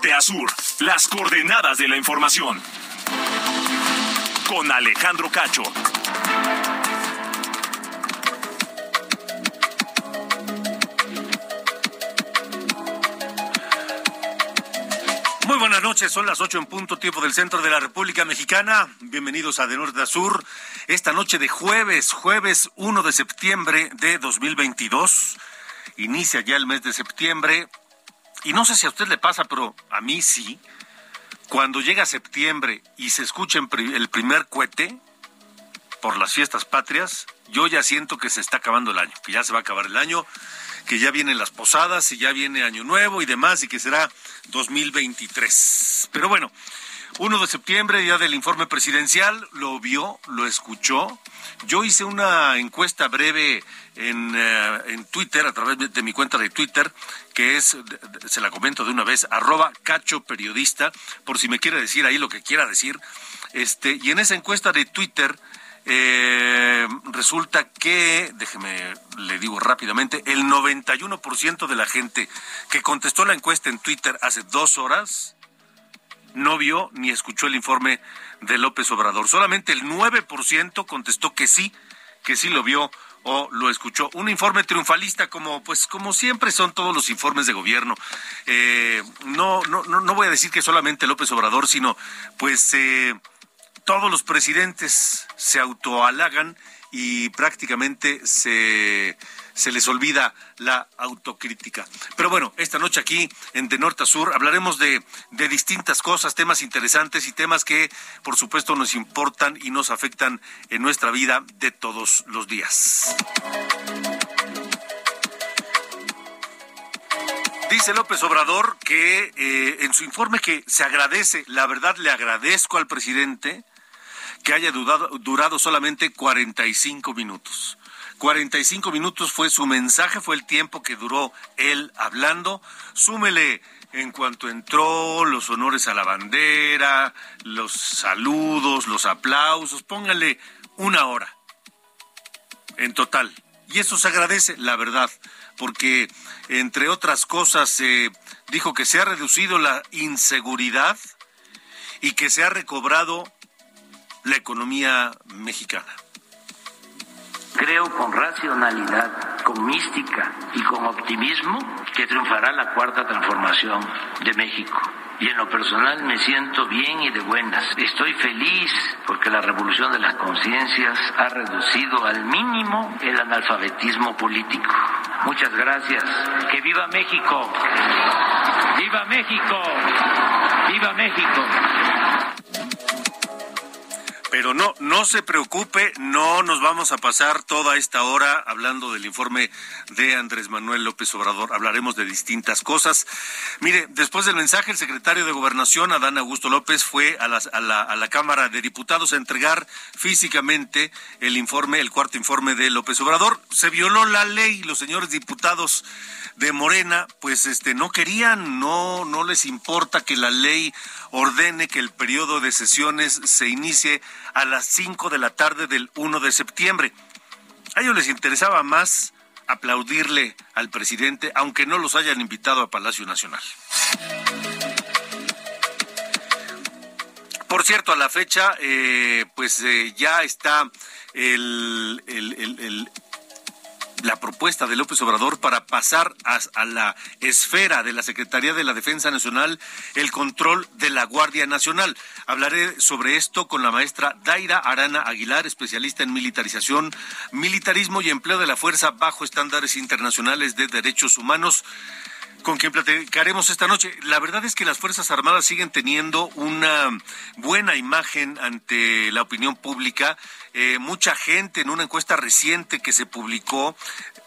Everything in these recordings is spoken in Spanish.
norte a sur, las coordenadas de la información. Con Alejandro Cacho. Muy buenas noches, son las ocho en punto, tiempo del centro de la República Mexicana. Bienvenidos a De Norte a Sur. Esta noche de jueves, jueves 1 de septiembre de 2022. Inicia ya el mes de septiembre. Y no sé si a usted le pasa, pero a mí sí. Cuando llega septiembre y se escucha el primer cohete por las fiestas patrias, yo ya siento que se está acabando el año, que ya se va a acabar el año que ya vienen las posadas y ya viene Año Nuevo y demás y que será 2023. Pero bueno, 1 de septiembre, día del informe presidencial, lo vio, lo escuchó. Yo hice una encuesta breve en, eh, en Twitter, a través de mi cuenta de Twitter, que es, se la comento de una vez, arroba cacho periodista, por si me quiere decir ahí lo que quiera decir. Este, y en esa encuesta de Twitter, eh, resulta que, déjeme, le digo rápidamente, el 91% de la gente que contestó la encuesta en Twitter hace dos horas no vio ni escuchó el informe de López Obrador. Solamente el 9% contestó que sí, que sí lo vio o lo escuchó. Un informe triunfalista como pues como siempre son todos los informes de gobierno. Eh, no, no, no voy a decir que solamente López Obrador, sino pues eh, todos los presidentes se autohalagan y prácticamente se, se les olvida la autocrítica. Pero bueno, esta noche aquí en De Norte a Sur hablaremos de, de distintas cosas, temas interesantes y temas que por supuesto nos importan y nos afectan en nuestra vida de todos los días. Dice López Obrador que eh, en su informe que se agradece, la verdad le agradezco al presidente que haya durado, durado solamente 45 minutos. 45 minutos fue su mensaje, fue el tiempo que duró él hablando. Súmele en cuanto entró, los honores a la bandera, los saludos, los aplausos, póngale una hora en total. Y eso se agradece, la verdad, porque entre otras cosas se dijo que se ha reducido la inseguridad y que se ha recobrado la economía mexicana? Creo con racionalidad, con mística y con optimismo que triunfará la cuarta transformación de México. Y en lo personal me siento bien y de buenas. Estoy feliz porque la revolución de las conciencias ha reducido al mínimo el analfabetismo político. Muchas gracias. Que viva México. Viva México. Viva México. Pero no, no se preocupe, no nos vamos a pasar toda esta hora hablando del informe de Andrés Manuel López Obrador. Hablaremos de distintas cosas. Mire, después del mensaje, el secretario de Gobernación, Adán Augusto López, fue a, a, la, a la Cámara de Diputados a entregar físicamente el informe, el cuarto informe de López Obrador. Se violó la ley, los señores diputados de Morena, pues este no querían, no, no les importa que la ley ordene que el periodo de sesiones se inicie a las 5 de la tarde del 1 de septiembre. A ellos les interesaba más aplaudirle al presidente, aunque no los hayan invitado a Palacio Nacional. Por cierto, a la fecha, eh, pues eh, ya está el, el, el, la propuesta de López Obrador para pasar a, la esfera de la Secretaría de la Defensa Nacional el control de la Guardia Nacional. Hablaré sobre esto con la maestra Daira Arana Aguilar, especialista en militarización, militarismo y empleo de la fuerza bajo estándares internacionales de derechos humanos. Con quien platicaremos esta noche. La verdad es que las Fuerzas Armadas siguen teniendo una buena imagen ante la opinión pública. Eh, mucha gente en una encuesta reciente que se publicó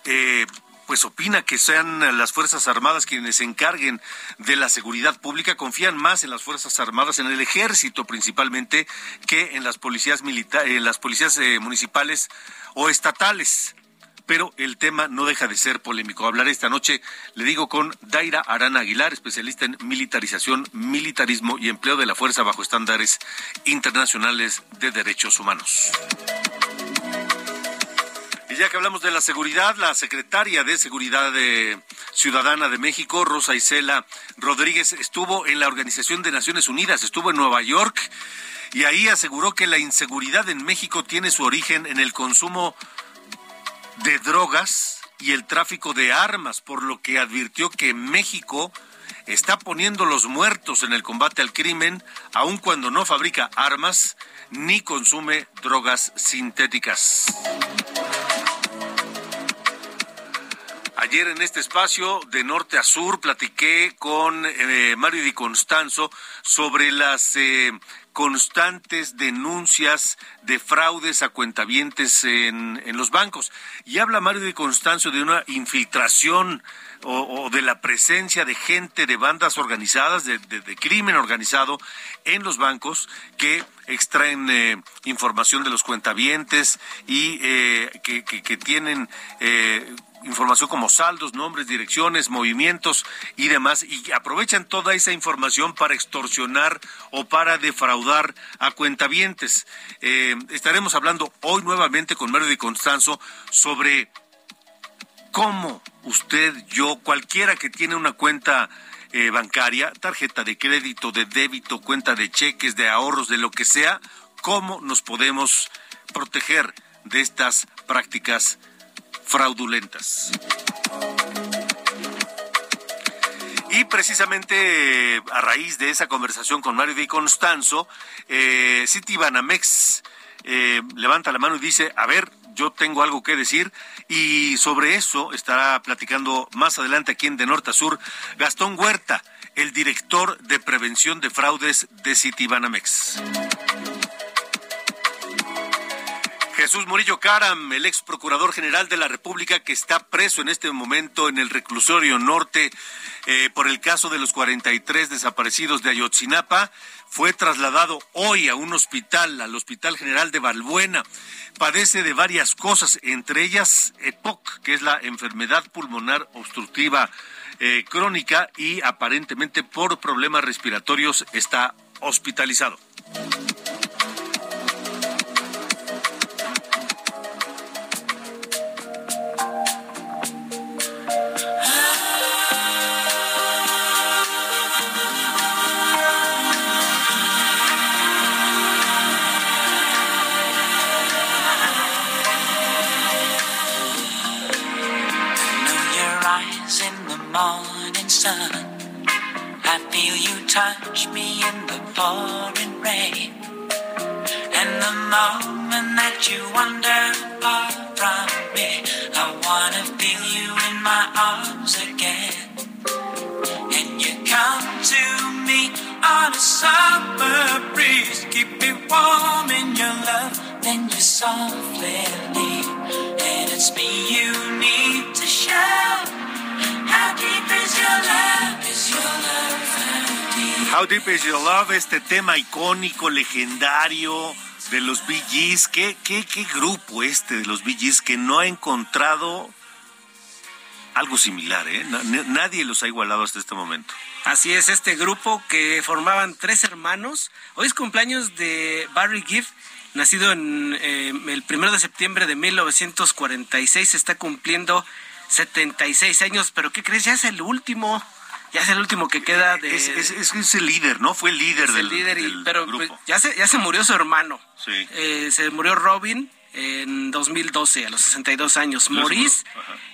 eh, pues opina que sean las Fuerzas Armadas quienes se encarguen de la seguridad pública, confían más en las Fuerzas Armadas, en el ejército principalmente, que en las policías militares, en las policías eh, municipales o estatales pero el tema no deja de ser polémico. Hablaré esta noche, le digo, con Daira Arana Aguilar, especialista en militarización, militarismo y empleo de la fuerza bajo estándares internacionales de derechos humanos. Y ya que hablamos de la seguridad, la secretaria de Seguridad Ciudadana de México, Rosa Isela Rodríguez, estuvo en la Organización de Naciones Unidas, estuvo en Nueva York y ahí aseguró que la inseguridad en México tiene su origen en el consumo de drogas y el tráfico de armas, por lo que advirtió que México está poniendo los muertos en el combate al crimen, aun cuando no fabrica armas ni consume drogas sintéticas. Ayer en este espacio de norte a sur platiqué con eh, Mario Di Constanzo sobre las eh, constantes denuncias de fraudes a cuentavientes en, en los bancos. Y habla Mario de Constancio de una infiltración o, de la presencia de gente de bandas organizadas, de, crimen organizado en los bancos que extraen eh, información de los cuentavientes y eh, que, tienen eh, información como saldos, nombres, direcciones, movimientos y demás, y aprovechan toda esa información para extorsionar o para defraudar a cuentavientes. Estaremos hablando hoy nuevamente con Mario de Constanzo sobre cómo usted, yo, cualquiera que tiene una cuenta eh, bancaria, tarjeta de crédito, de débito, cuenta de cheques, de ahorros, de lo que sea, cómo nos podemos proteger de estas prácticas fraudulentas. Y precisamente a raíz de esa conversación con Mario Di Constanzo, eh, eh, levanta la mano y dice, a ver, yo tengo algo que decir y sobre eso estará platicando más adelante aquí en De Norte a Sur Gastón Huerta, el director de prevención de fraudes de Citibanamex. Jesús Murillo Caram, el ex procurador general de la República que está preso en este momento en el reclusorio norte eh, por el caso de los 43 desaparecidos de Ayotzinapa, fue trasladado hoy a un hospital, al Hospital General de Balbuena. Padece de varias cosas, entre ellas EPOC, que es la enfermedad pulmonar obstructiva eh, crónica y aparentemente por problemas respiratorios está hospitalizado. How Deep Is Your Love, este tema icónico, legendario de los Bee Gees. ¿Qué, qué, qué grupo este de los Bee que no ha encontrado algo similar, ¿eh? Nadie los ha igualado hasta este momento. Así es, este grupo que formaban tres hermanos. Hoy es cumpleaños de Barry Gibb, nacido en eh, el primero de septiembre de 1946. Está cumpliendo 76 años, pero ¿qué crees? Ya es el último ya es el último que queda de... Es, el líder, ¿no? Fue el líder del, líder pero pues, grupo. ya, se, ya se murió su hermano. Sí. Eh, se murió Robin en 2012, a los 62 años. Maurice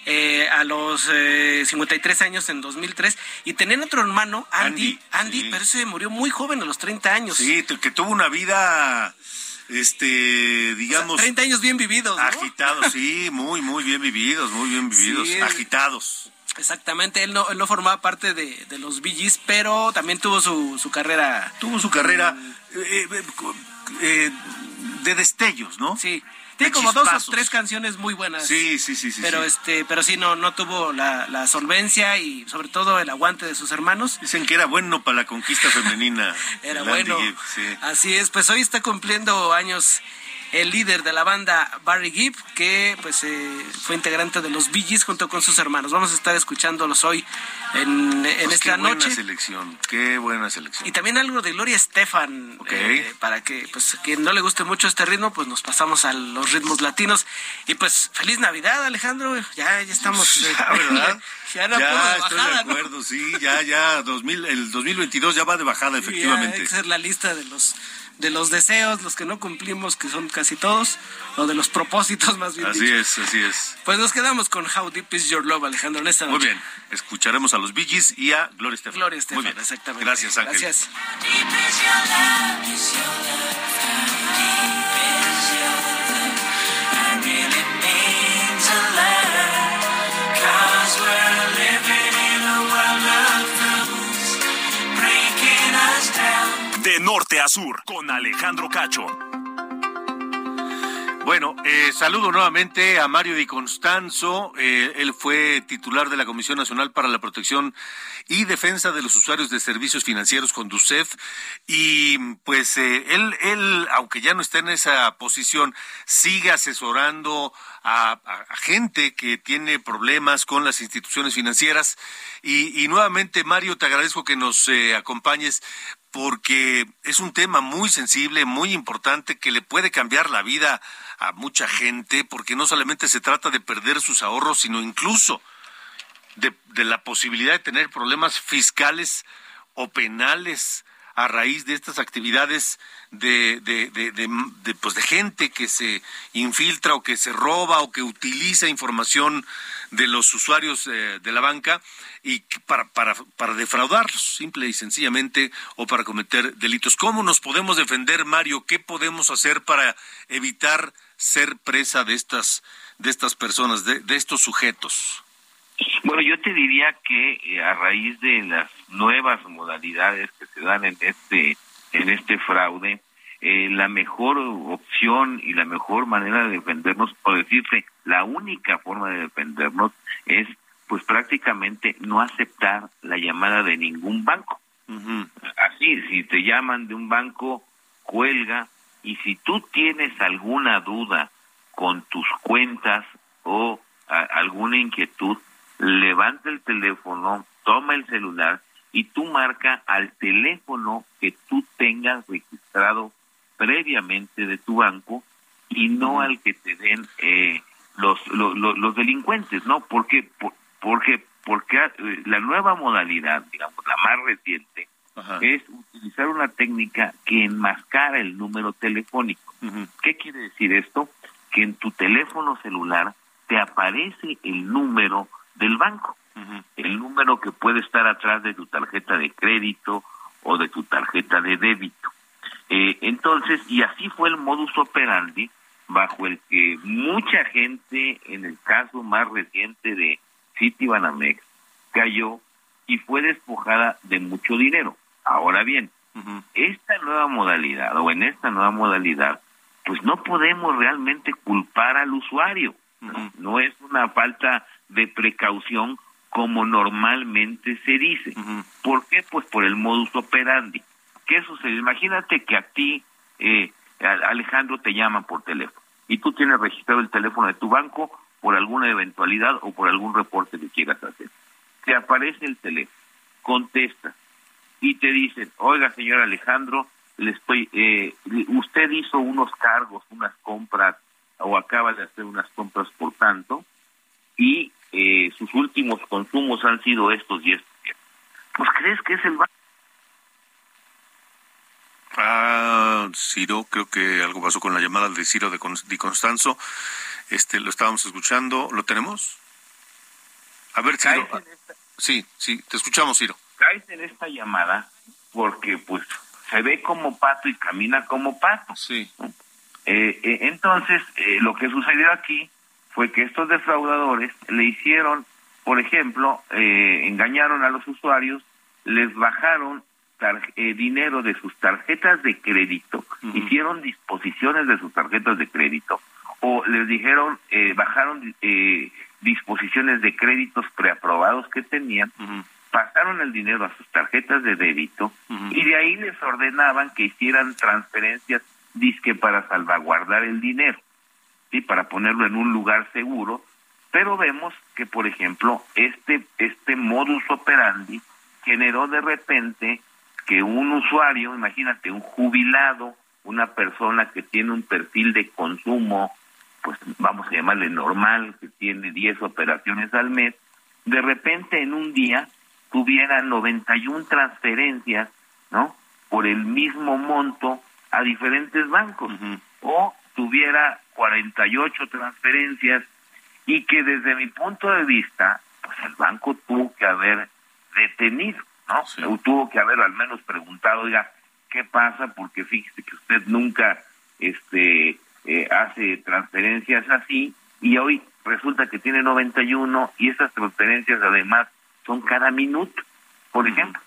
eh, a los 53 eh, años en 2003. Y tenían otro hermano, Andy, Andy, pero ese murió muy joven, a los 30 años. Sí, que tuvo una vida este, digamos... 30 años bien vividos, ¿no? Agitados, sí, muy, muy bien vividos, muy bien vividos, agitados. Exactamente, él no, él no formaba parte de, de los Bee pero también tuvo su, su carrera. Tuvo su carrera eh, eh, eh, de destellos, ¿no? Sí. Tiene como dos o tres canciones muy buenas. Sí, sí, sí, sí. Pero sí. este, pero sí no, no tuvo la, la solvencia y sobre todo el aguante de sus hermanos. Dicen que era bueno para la conquista femenina. era bueno. sí. Así es, pues hoy está cumpliendo años el líder de la banda Barry Gibb, que pues eh, fue integrante de los Bee Gees junto con sus hermanos. Vamos a estar escuchándolos hoy en, en pues esta qué noche. Buena selección, qué buena selección. Y también algo de Gloria Estefan, okay. eh, para que pues quien no le guste mucho este ritmo, pues nos pasamos a los ritmos latinos. Y pues feliz Navidad, Alejandro. Ya, ya estamos. Ya, ¿verdad? ya, no ya estoy bajada, de acuerdo, ¿no? sí, ya, ya, 2000, el 2022 ya va de bajada, efectivamente. hay que ser la lista de los de los deseos, los que no cumplimos, que son casi todos, o de los propósitos más bien. Así dicho. es, así es. Pues nos quedamos con How Deep Is Your Love, Alejandro, en esta noche. Muy bien, escucharemos a los Bee Gees y a Gloria Estefan. Gloria Estefan, Muy bien. exactamente. Gracias, Ángel. Gracias. De norte a sur, con Alejandro Cacho. Bueno, eh, saludo nuevamente a Mario Di Constanzo. Eh, él fue titular de la Comisión Nacional para la Protección y Defensa de los Usuarios de Servicios Financieros, Conducef. Y pues eh, él, él, aunque ya no está en esa posición, sigue asesorando a, gente que tiene problemas con las instituciones financieras. Y, nuevamente, Mario, te agradezco que nos acompañes porque es un tema muy sensible, muy importante, que le puede cambiar la vida a mucha gente, porque no solamente se trata de perder sus ahorros, sino incluso de, la posibilidad de tener problemas fiscales o penales a raíz de estas actividades de, de, de, pues de gente que se infiltra o que se roba o que utiliza información de los usuarios eh, de la banca y para, para, para defraudarlos, simple y sencillamente, o para cometer delitos. ¿Cómo nos podemos defender, Mario? ¿Qué podemos hacer para evitar ser presa de estas, de estas personas, de, de estos sujetos? Bueno, yo te diría que eh, a raíz de las nuevas modalidades que se dan en este en este fraude, eh, la mejor opción y la mejor manera de defendernos, por decirte, la única forma de defendernos es pues prácticamente no aceptar la llamada de ningún banco. Uh -huh. Así, si te llaman de un banco, cuelga y si tú tienes alguna duda con tus cuentas o a, alguna inquietud, levanta el teléfono, toma el celular y tú marca al teléfono que tú tengas registrado previamente de tu banco y no al que te den eh, los, los, los delincuentes, ¿no? Porque por, porque porque eh, la nueva modalidad, digamos, la más reciente, Ajá. es utilizar una técnica que enmascara el número telefónico. Uh -huh. ¿Qué quiere decir esto? Que en tu teléfono celular te aparece el número del banco, uh -huh. el número que puede estar atrás de tu tarjeta de crédito o de tu tarjeta de débito. Eh, entonces, y así fue el modus operandi bajo el que mucha gente, en el caso más reciente de Citibanamex, cayó y fue despojada de mucho dinero. Ahora bien, uh -huh. esta nueva modalidad o en esta nueva modalidad, pues no podemos realmente culpar al usuario. Uh -huh. No es una falta de precaución como normalmente se dice. Uh -huh. ¿Por qué? Pues por el modus operandi. ¿Qué sucede? Imagínate que a ti, eh, Alejandro, te llaman por teléfono y tú tienes registrado el teléfono de tu banco por alguna eventualidad o por algún reporte que quieras hacer. Te aparece el teléfono, contesta y te dicen, oiga, señor Alejandro, le estoy, eh, usted hizo unos cargos, unas compras o acaba de hacer unas compras por tanto y eh, sus últimos consumos han sido estos y estos. Pues crees que es el banco. Ah, Ciro, creo que algo pasó con la llamada de Ciro de, de Constanzo. Este, lo estábamos escuchando. ¿Lo tenemos? A ver, Ciro. Esta... Sí, sí, te escuchamos, Ciro. Caes en esta llamada porque, pues, se ve como pato y camina como pato. Sí. Eh, eh, entonces, eh, lo que sucedió aquí fue que estos defraudadores le hicieron por ejemplo, eh, engañaron a los usuarios, les bajaron eh, dinero de sus tarjetas de crédito, hicieron disposiciones de sus tarjetas de crédito, o les dijeron, eh, bajaron eh, disposiciones de créditos preaprobados que tenían, pasaron el dinero a sus tarjetas de débito y de ahí les ordenaban que hicieran transferencias disque para salvaguardar el dinero, ¿sí? para ponerlo en un lugar seguro, pero vemos que, por ejemplo, este, este modus operandi generó de repente que un usuario, imagínate, un jubilado, una persona que tiene un perfil de consumo, pues vamos a llamarle normal, que tiene 10 operaciones al mes, de repente en un día tuviera 91 transferencias, ¿no? Por el mismo monto a diferentes bancos, o tuviera 48 transferencias y que desde mi punto de vista, pues el banco tuvo que haber detenido. ¿no? Tuvo que haber al menos preguntado, oiga, ¿qué pasa? Porque fíjese que usted nunca este eh, hace transferencias así y hoy resulta que tiene 91 y esas transferencias además son cada minuto, por ejemplo,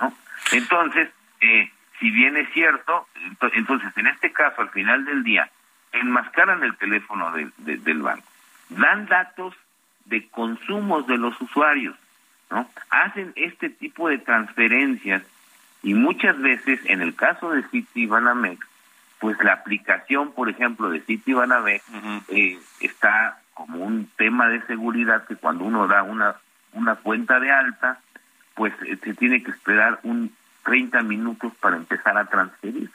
¿no? Entonces, eh, si bien es cierto, entonces en este caso al final del día enmascaran el teléfono del banco, dan datos de consumos de los usuarios, ¿no? Hacen este tipo de transferencias y muchas veces, en el caso de Citibanamex, pues la aplicación, por ejemplo, de Citibanamex eh, está como un tema de seguridad que cuando uno da una, una cuenta de alta, pues eh, se tiene que esperar un 30 minutos para empezar a transferir.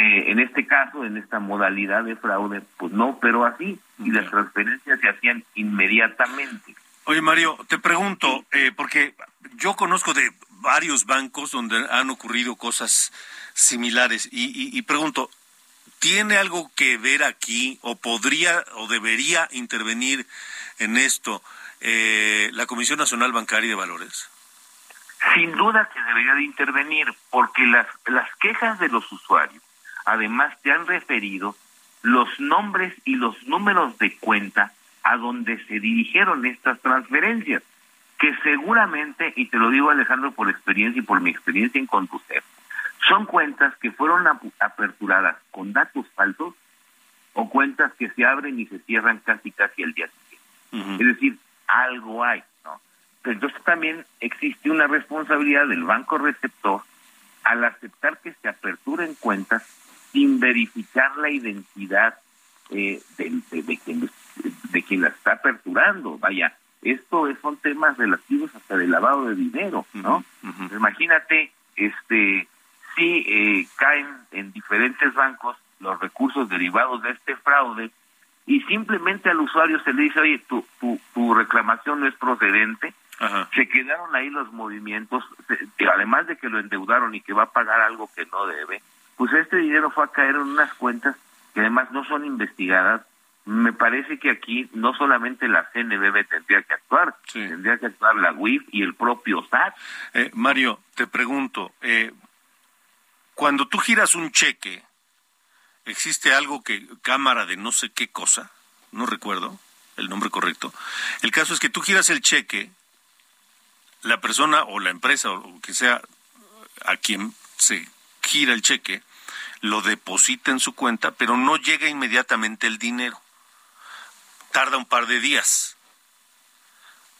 Eh, en este caso, en esta modalidad de fraude, pues no, pero así, y las transferencias se hacían inmediatamente. Oye, Mario, te pregunto, eh, porque yo conozco de varios bancos donde han ocurrido cosas similares y, pregunto, ¿tiene algo que ver aquí o podría o debería intervenir en esto eh, la Comisión Nacional Bancaria de Valores? Sin duda que debería de intervenir, porque las, las quejas de los usuarios, además, te han referido los nombres y los números de cuenta a donde se dirigieron estas transferencias, que seguramente, y te lo digo Alejandro por experiencia y por mi experiencia en conducir, son cuentas que fueron aperturadas con datos falsos o cuentas que se abren y se cierran casi casi el día siguiente. Es decir, algo hay, ¿no? entonces también existe una responsabilidad del banco receptor al aceptar que se aperturen cuentas sin verificar la identidad eh, de, de, quien, de quien la está aperturando. Vaya, esto son temas relativos hasta del lavado de dinero, ¿no? Imagínate, este, si eh, caen en diferentes bancos los recursos derivados de este fraude y simplemente al usuario se le dice, oye, tu, tu, tu reclamación no es procedente, se quedaron ahí los movimientos, además de que lo endeudaron y que va a pagar algo que no debe, pues este dinero fue a caer en unas cuentas que además no son investigadas, me parece que aquí no solamente la CNBB tendría que actuar, tendría que actuar la UIF y el propio SAT. Eh, Mario, te pregunto, eh, cuando tú giras un cheque, ¿existe algo que cámara de no sé qué cosa? No recuerdo el nombre correcto. El caso es que tú giras el cheque, la persona o la empresa o que sea a quien se gira el cheque, lo deposita en su cuenta, pero no llega inmediatamente el dinero. Tarda un par de días.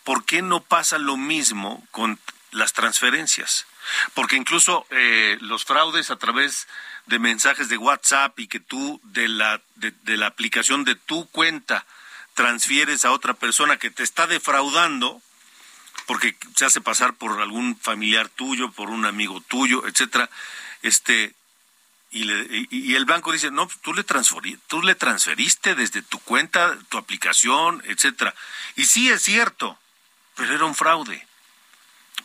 ¿Por qué no pasa lo mismo con las transferencias? Porque incluso eh, los fraudes a través de mensajes de WhatsApp y que tú de la, de la aplicación de tu cuenta transfieres a otra persona que te está defraudando, porque se hace pasar por algún familiar tuyo, por un amigo tuyo, etcétera, este y, le, y, el banco dice, no, tú le, tú le transferiste desde tu cuenta, tu aplicación, etcétera. Y sí es cierto, pero era un fraude.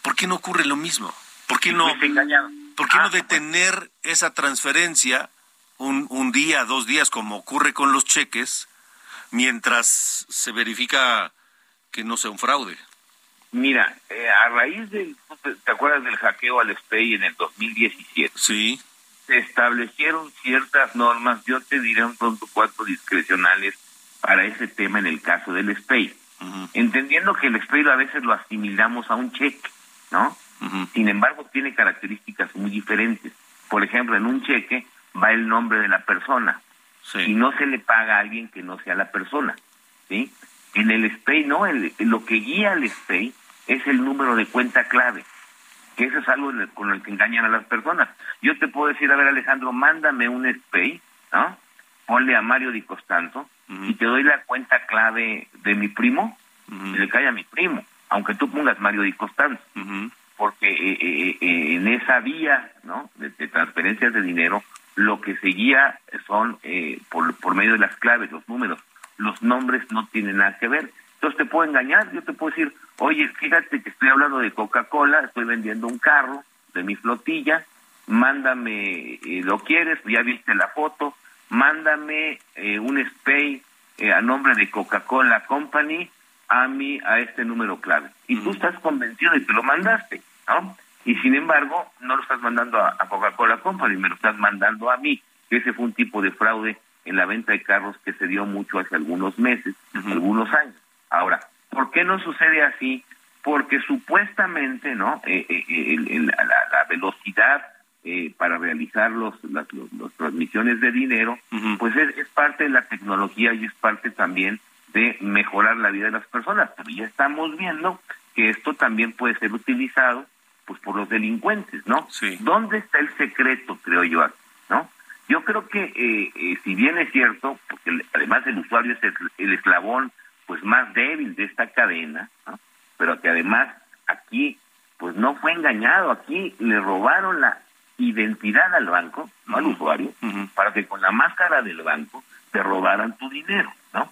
¿Por qué no ocurre lo mismo? ¿Por qué no, ¿por qué no ah, detener esa transferencia un, un día, dos días, como ocurre con los cheques, mientras se verifica que no sea un fraude? Mira, eh, a raíz del, ¿te acuerdas del hackeo al SPEI en el 2017? Sí se establecieron ciertas normas, yo te diré un pronto cuatro discrecionales para ese tema en el caso del SPACE. entendiendo que el SPAY a veces lo asimilamos a un cheque, ¿no? Sin embargo, tiene características muy diferentes. Por ejemplo, en un cheque va el nombre de la persona y no se le paga a alguien que no sea la persona, ¿sí? En el SPAY no, lo que guía al SPAY es el número de cuenta clave, que eso es algo con el que engañan a las personas. Yo te puedo decir, a ver Alejandro, mándame un SPAY, ¿no? Ponle a Mario Di Costanzo y te doy la cuenta clave de mi primo, y le cae a mi primo, aunque tú pongas Mario Di Costanzo, porque eh, eh, eh, en esa vía, ¿no? De, transferencias de dinero, lo que se guía son por, por medio de las claves, los números los nombres no tienen nada que ver. Entonces te puedo engañar, yo te puedo decir, oye, fíjate que estoy hablando de Coca-Cola, estoy vendiendo un carro de mi flotilla, mándame, eh, lo quieres, ya viste la foto, mándame eh, un spay eh, a nombre de Coca-Cola Company a mí, a este número clave. Y tú estás convencido y te lo mandaste, ¿no? Y sin embargo, no lo estás mandando a, a Coca-Cola Company, me lo estás mandando a mí, que ese fue un tipo de fraude en la venta de carros que se dio mucho hace algunos meses, algunos años. Ahora, ¿por qué no sucede así? Porque supuestamente, ¿no? Eh, eh, eh la, velocidad eh, para realizar los, las transmisiones de dinero, pues es, es, parte de la tecnología y es parte también de mejorar la vida de las personas. Pero ya estamos viendo que esto también puede ser utilizado pues por los delincuentes, ¿no? Sí. ¿Dónde está el secreto, creo yo, ¿no? Yo creo que eh, eh, si bien es cierto, porque además el usuario es el, eslabón pues más débil de esta cadena, pero que además aquí pues no fue engañado, aquí le robaron la identidad al banco, no al usuario, para que con la máscara del banco te robaran tu dinero, ¿no?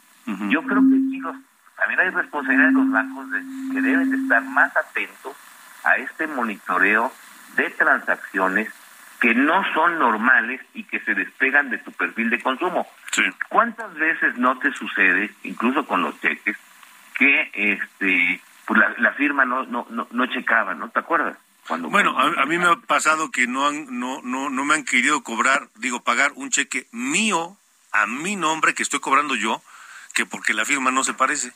Yo creo que aquí también hay responsabilidad de los bancos de, que deben de estar más atentos a este monitoreo de transacciones que no son normales y que se despegan de tu perfil de consumo. ¿Cuántas veces no te sucede, incluso con los cheques, que este pues la, firma no, no, no, checaba, ¿no te acuerdas? Cuando bueno, a, mí me ha pasado que no, han, no, no, no me han querido cobrar, digo, pagar un cheque mío a mi nombre que estoy cobrando yo, que porque la firma no se parece.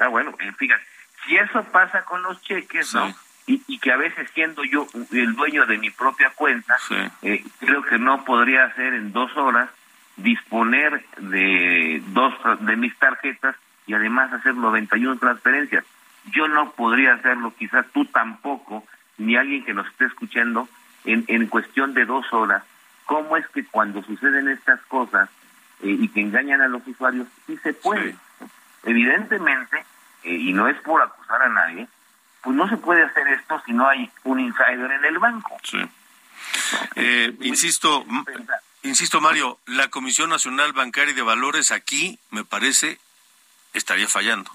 Ah, bueno, eh, fíjate, si eso pasa con los cheques, ¿no? Y, que a veces siendo yo el dueño de mi propia cuenta, eh, creo que no podría hacer en dos horas disponer de dos de mis tarjetas y además hacer 91 transferencias. Yo no podría hacerlo, quizás tú tampoco, ni alguien que nos esté escuchando, en, en cuestión de dos horas. ¿Cómo es que cuando suceden estas cosas eh, y que engañan a los usuarios, sí se puede? Evidentemente, eh, y no es por acusar a nadie, pues no se puede hacer esto si no hay un insider en el banco. Sí. Eh, insisto, insisto Mario, la Comisión Nacional Bancaria y de Valores aquí, me parece, estaría fallando.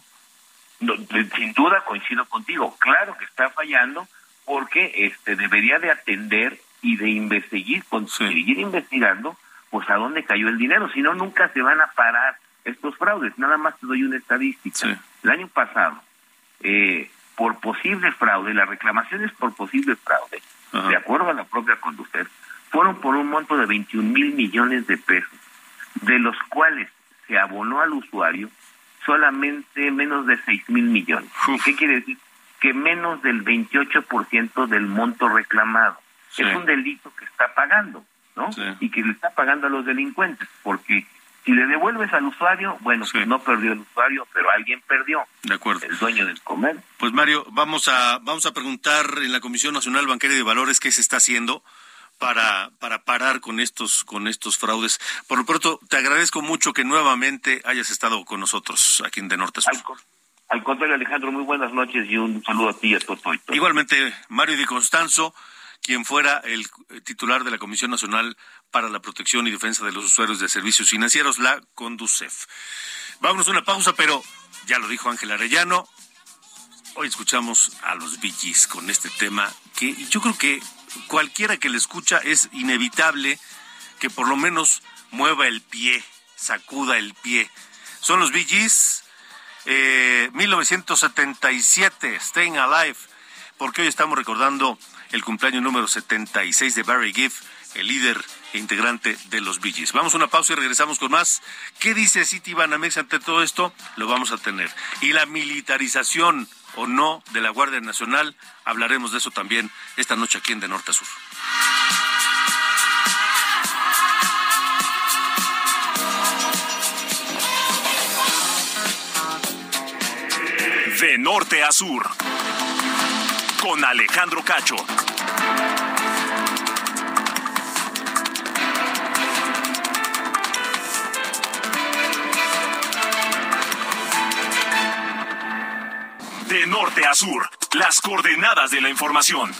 sin duda coincido contigo, claro que está fallando porque este debería de atender y de investigar, seguir investigando, pues a dónde cayó el dinero, si no nunca se van a parar estos fraudes. Nada más te doy una estadística. El año pasado, eh, por posible fraude, las reclamaciones por posible fraude, de acuerdo a la propia Conducef, fueron por un monto de 21 mil millones de pesos, de los cuales se abonó al usuario solamente menos de 6 mil millones. ¿Qué quiere decir? Que menos del 28% del monto reclamado. Es un delito que está pagando, ¿no? Y que le está pagando a los delincuentes, porque si le devuelves al usuario, bueno, pues no perdió el usuario, pero alguien perdió. De acuerdo. El dueño del comer. Pues Mario, vamos a vamos a preguntar en la Comisión Nacional Bancaria de Valores qué se está haciendo para para parar con estos con estos fraudes. Por lo pronto, te agradezco mucho que nuevamente hayas estado con nosotros aquí en De Norte Sur. Al, contrario, Alejandro, muy buenas noches y un saludo a ti y a todo. Igualmente, Mario Di Constanzo quien fuera el titular de la Comisión Nacional para la Protección y Defensa de los Usuarios de Servicios Financieros, la CONDUCEF. Vámonos a una pausa, pero ya lo dijo Ángel Arellano. Hoy escuchamos a los Billys con este tema que yo creo que cualquiera que le escucha es inevitable que por lo menos mueva el pie, sacuda el pie. Son los eh, 1977, Staying Alive, porque hoy estamos recordando el cumpleaños número 76 de Barry Gibb, el líder e integrante de los Billys. Vamos a una pausa y regresamos con más. ¿Qué dice City Banamex ante todo esto? Lo vamos a tener. Y la militarización o no de la Guardia Nacional, hablaremos de eso también esta noche aquí en De Norte a Sur. De norte a sur. Con Alejandro Cacho. De norte a sur. Las coordenadas de la información.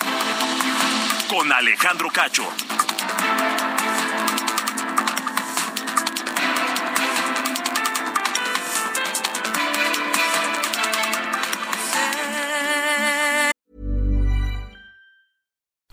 Con Alejandro Cacho.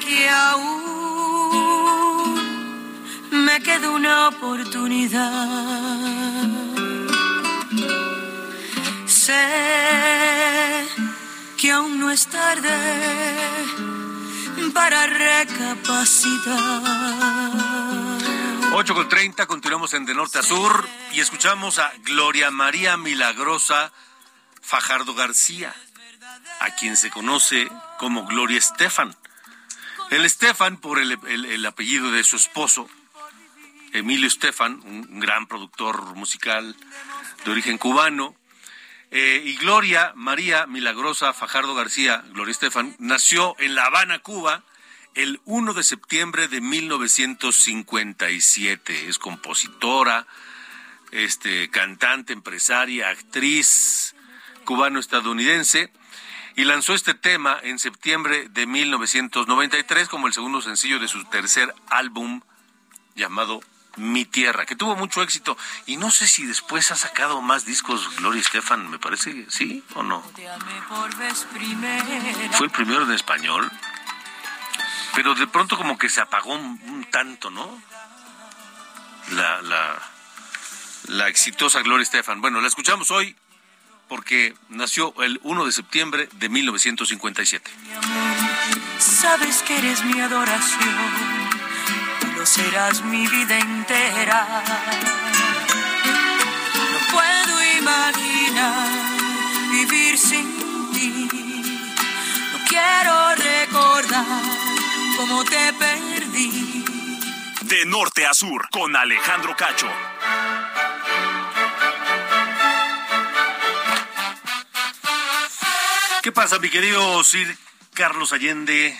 Que aún me queda una oportunidad. Sé que aún no es tarde para recapacitar. 8 con 30, continuamos en De Norte a Sur y escuchamos a Gloria María Milagrosa Fajardo García, a quien se conoce como Gloria Estefan. El Estefan por el, el- el apellido de su esposo, Emilio Estefan, un gran productor musical de origen cubano. Eh, y Gloria María Milagrosa Fajardo García, Gloria Estefan, nació en La Habana, Cuba, el 1 de septiembre de 1957. Es compositora, este, cantante, empresaria, actriz cubano-estadounidense y lanzó este tema en septiembre de 1993 como el segundo sencillo de su tercer álbum llamado Mi Tierra, que tuvo mucho éxito. Y no sé si después ha sacado más discos Gloria Estefan, me parece, ¿sí o no? Fue el primero en español, pero de pronto como que se apagó un, un tanto, ¿no? La, la, la exitosa Gloria Estefan. Bueno, la escuchamos hoy porque nació el 1 de septiembre de 1957. mi amor, sabes que eres mi adoración y lo serás mi vida entera. No puedo imaginar vivir sin ti. No quiero recordar cómo te perdí. De norte a sur. Con Alejandro Cacho. ¿Qué pasa, mi querido Sir Carlos Allende?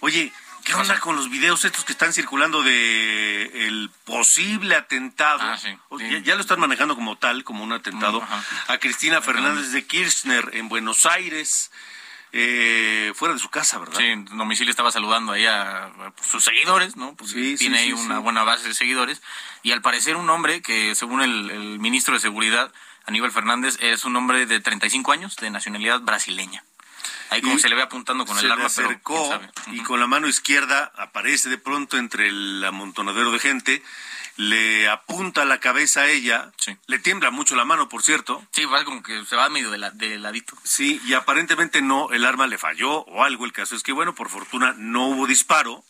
Oye, ¿qué onda con los videos estos que están circulando de el posible atentado? Ah, sí. O- Sí. Ya, ya lo están manejando como tal, como un atentado, Mm, a Cristina Fernández de Kirchner en Buenos Aires, eh, fuera de su casa, ¿verdad? Sí, en domicilio estaba saludando ahí a, a sus seguidores, ¿no? Pues Sí, sí, tiene ahí una buena base de seguidores. Y al parecer un hombre que, según el, el ministro de Seguridad, Aníbal Fernández, es un hombre de 35 años, de nacionalidad brasileña. Ahí como se le ve apuntando con se el arma, pero acercó y con la mano izquierda aparece de pronto entre el amontonadero de gente, le apunta la cabeza a ella, Sí. le tiembla mucho la mano, por cierto, Sí, va como que se va medio de, la- de ladito. Sí, y aparentemente no, el arma le falló o algo. El caso es que, bueno, por fortuna no hubo disparo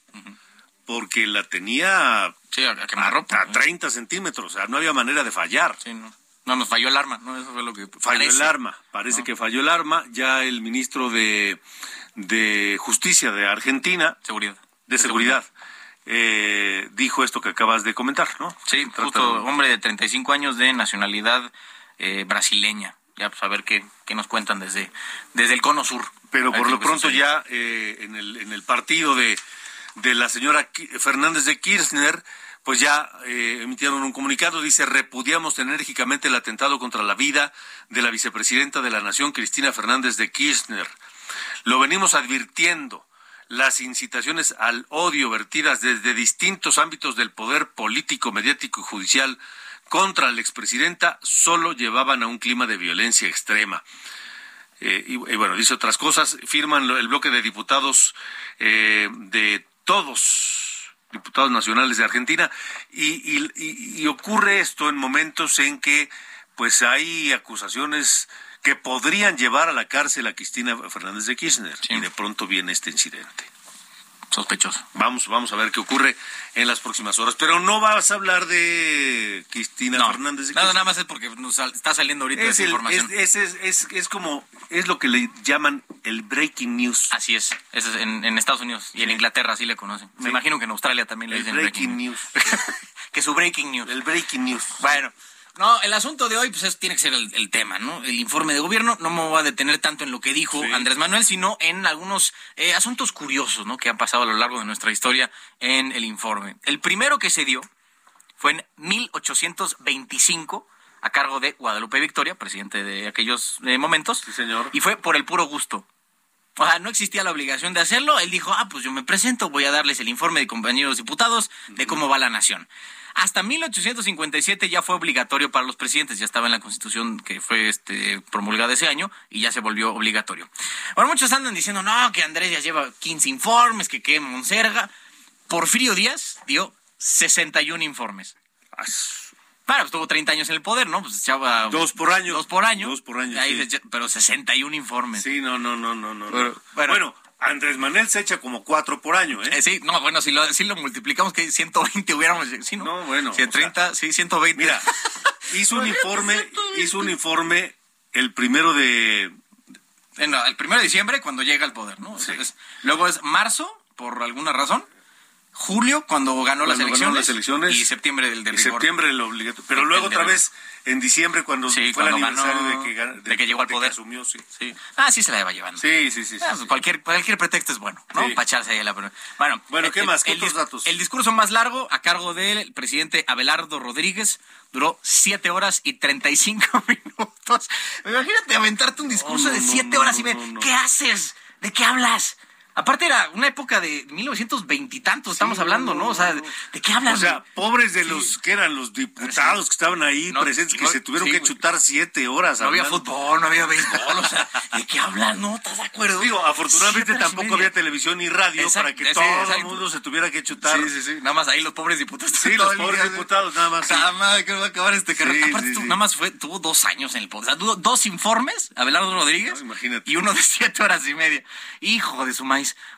porque la tenía Sí, a, a a, quemarropa. a 30 centímetros, o sea, no había manera de fallar. Sí, no. No, nos falló el arma, ¿no? Eso fue lo que Falló parece. el arma, parece ¿no? que falló el arma. Ya el ministro de, de Justicia de Argentina, Seguridad. de Seguridad, eh, dijo esto que acabas de comentar, ¿no? Sí, justo, de- hombre de 35 años de nacionalidad eh, brasileña. Ya, pues a ver qué, qué nos cuentan desde, desde el cono sur. Pero por lo pronto sucede. ya eh, en, el, en el partido de, de la señora Fernández de Kirchner, pues ya eh, emitieron un comunicado, dice, repudiamos enérgicamente el atentado contra la vida de la vicepresidenta de la Nación, Cristina Fernández de Kirchner. Lo venimos advirtiendo. las incitaciones al odio vertidas desde distintos ámbitos del poder político, mediático y judicial contra la expresidenta solo llevaban a un clima de violencia extrema. Eh, y, bueno, dice otras cosas, firman el bloque de diputados eh, de todos diputados nacionales de Argentina y, ocurre esto en momentos en que pues hay acusaciones que podrían llevar a la cárcel a Cristina Fernández de Kirchner y de pronto viene este incidente sospechoso. Vamos, vamos a ver qué ocurre en las próximas horas. Pero no vas a hablar de Cristina Fernández. De nada, nada más es porque nos está saliendo ahorita esa información. Es, es, es, como, es lo que le llaman el breaking news. Así es, es en, Estados Unidos y en Inglaterra así le conocen. Me imagino que en Australia también le dicen breaking, news. que su breaking news. El breaking news. Bueno. No, el asunto de hoy pues tiene que ser el, tema, ¿no? El informe de gobierno. No me voy a detener tanto en lo que dijo Andrés Manuel, sino en algunos eh, asuntos curiosos, ¿no? Que han pasado a lo largo de nuestra historia en el informe. El primero que se dio fue en 1825 a cargo de Guadalupe Victoria, presidente de aquellos eh, momentos. Sí, señor. Y fue por el puro gusto. O sea, no existía la obligación de hacerlo. Él dijo, ah, pues yo me presento, voy a darles el informe de compañeros diputados de cómo va la nación. Hasta 1857 ya fue obligatorio para los presidentes, ya estaba en la constitución que fue este, promulgada ese año y ya se volvió obligatorio. Bueno, muchos andan diciendo, no, que Andrés ya lleva 15 informes, que qué Monserga. Porfirio Díaz dio 61 informes. Claro, pues tuvo 30 años en el poder, ¿no? Pues echaba... Dos por año. Dos por año. Dos por año, Pero 61 informes. Sí, no, no, no, no, no. bueno Andrés Manuel se echa como cuatro por año, ¿eh? eh sí, no, bueno, si lo, si lo multiplicamos, que 120 hubiéramos. Sí, ¿no? no, bueno. 130, sí, 120. Mira, hizo un informe, hizo un informe el primero de. el primero de diciembre cuando llega al poder, ¿no? luego es marzo, por alguna razón julio cuando ganó, las, elecciones, y septiembre del, del septiembre el obligatorio. Pero luego otra vez en diciembre cuando fue el aniversario de, que, llegó al poder. asumió sí. ah sí se la va llevando. Sí sí sí, ah, pues cualquier cualquier pretexto es bueno no para echarse ahí la bueno bueno qué más ¿Qué otros datos el discurso más largo a cargo del presidente Abelardo Rodríguez duró siete horas y treinta y cinco minutos. Imagínate aventarte un discurso de siete horas y ver qué haces de qué hablas Aparte era una época de 1920 y tantos, estamos hablando, ¿no? O sea, ¿de qué hablan? O sea, pobres de los que eran los diputados que estaban ahí presentes, que se tuvieron que chutar siete horas. No había fútbol, no había béisbol, o sea, ¿de qué hablan? No, ¿estás de acuerdo? Digo, afortunadamente tampoco había televisión ni radio para que todo el mundo se tuviera que chutar. Sí, sí, sí. Nada más ahí los pobres diputados. Sí, los pobres diputados, nada más. Nada más, que va a acabar este carrera. Aparte, nada más fue, tuvo dos años en el poder. O sea, tuvo dos informes, Abelardo Rodríguez, imagínate. y uno de siete horas y media. Hijo de su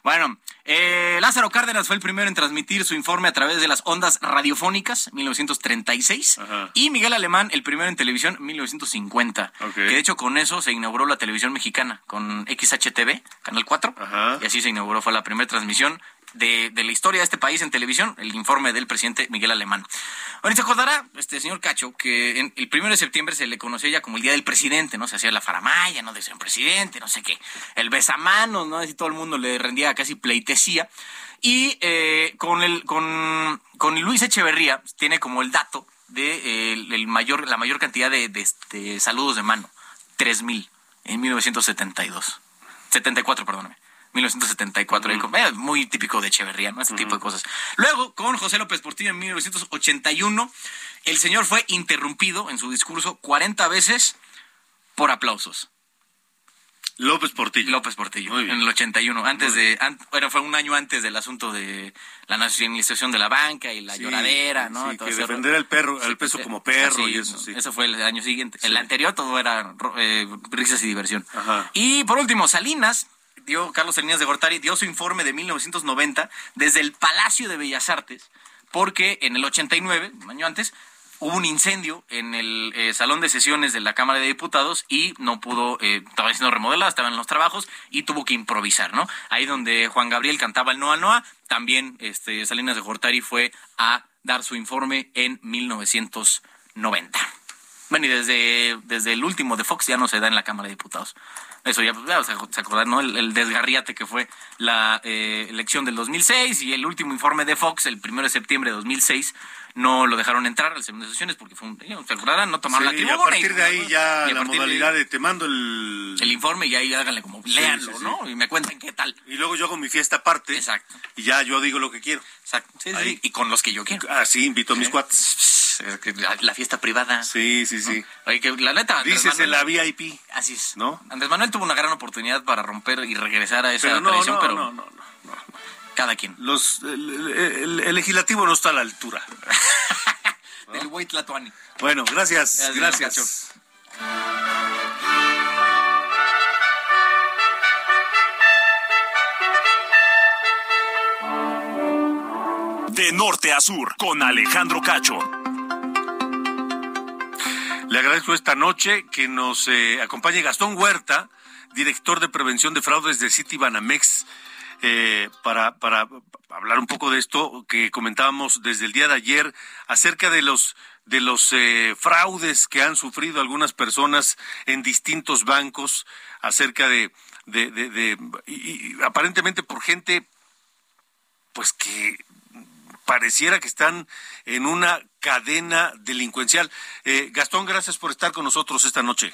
Bueno, eh, Lázaro Cárdenas fue el primero en transmitir su informe a través de las ondas radiofónicas, 1936, y Miguel Alemán el primero en televisión, 1950. Que de hecho con eso se inauguró la televisión mexicana, con XHTV, Canal 4, y así se inauguró, fue la primera transmisión de, la historia de este país en televisión, el informe del presidente Miguel Alemán. Ahorita se acordará, este señor Cacho, que en el primero de septiembre se le conocía ya como el Día del Presidente, ¿no? Se hacía la faramaya, ¿no? De ser presidente, no sé qué. El besamanos, ¿no? Así todo el mundo le rendía casi pleitesía. Y eh, con, el, con, con Luis Echeverría tiene como el dato de el mayor, la mayor cantidad de, de, de saludos de mano, 3.000 en 1972. 74, perdóname. 1974, eh, muy típico de Echeverría, ¿no? Ese tipo de cosas. Luego, con José López Portillo en 1981, el señor fue interrumpido en su discurso 40 veces por aplausos. López Portillo. López Portillo, en el 81, antes de, bueno, fue un año antes del asunto de la nacionalización de la banca y la lloradera, ¿no? Sí, que defender el perro, el peso como perro y eso, sí. Eso fue el año siguiente. El anterior todo era eh, risas y diversión. Y por último, Salinas, dio Carlos Salinas de Gortari, dio su informe de 1990 desde el Palacio de Bellas Artes, porque en el 89, un año antes, hubo un incendio en el eh, salón de sesiones de la Cámara de Diputados y no pudo, eh, estaba siendo remodelada, estaba en los trabajos y tuvo que improvisar, ¿no? Ahí donde Juan Gabriel cantaba el Noa Noa, también este, Salinas de Gortari fue a dar su informe en 1990. Bueno, y desde, desde el último de Fox ya no se da en la Cámara de Diputados. Eso ya, pues, se acordan, ¿no? El, desgarriate que fue la eh, elección del 2006 y el último informe de Fox, el primero de septiembre de 2006, no lo dejaron entrar al segundo de sesiones porque fue un, se no tomaron la tribuna. Y a partir de ahí ya la modalidad de, te mando el, el informe y ahí háganle como, léanlo, ¿no? Y me cuenten qué tal. Y luego yo hago mi fiesta aparte. Exacto. Y ya yo digo lo que quiero. Exacto. Sí, sí. Y con los que yo quiero. Ah, sí, invito a mis cuates. La, fiesta privada. Sí, sí, sí. Oye, que la neta. Dices en la VIP. Así es. ¿No? Andrés Manuel tuvo una gran oportunidad para romper y regresar a esa pero tradición, pero. No, no, no, Cada quien. Los, el, legislativo no está a la altura. Del Wait Latuani. Bueno, gracias. Gracias. De norte a sur, con Alejandro Cacho. Le agradezco esta noche que nos eh, acompañe Gastón Huerta, director de prevención de fraudes de City Banamex, eh, para, para hablar un poco de esto que comentábamos desde el día de ayer acerca de los de los eh, fraudes que han sufrido algunas personas en distintos bancos acerca de, de, de, y, aparentemente por gente pues que pareciera que están en una cadena delincuencial. Eh, Gastón, gracias por estar con nosotros esta noche.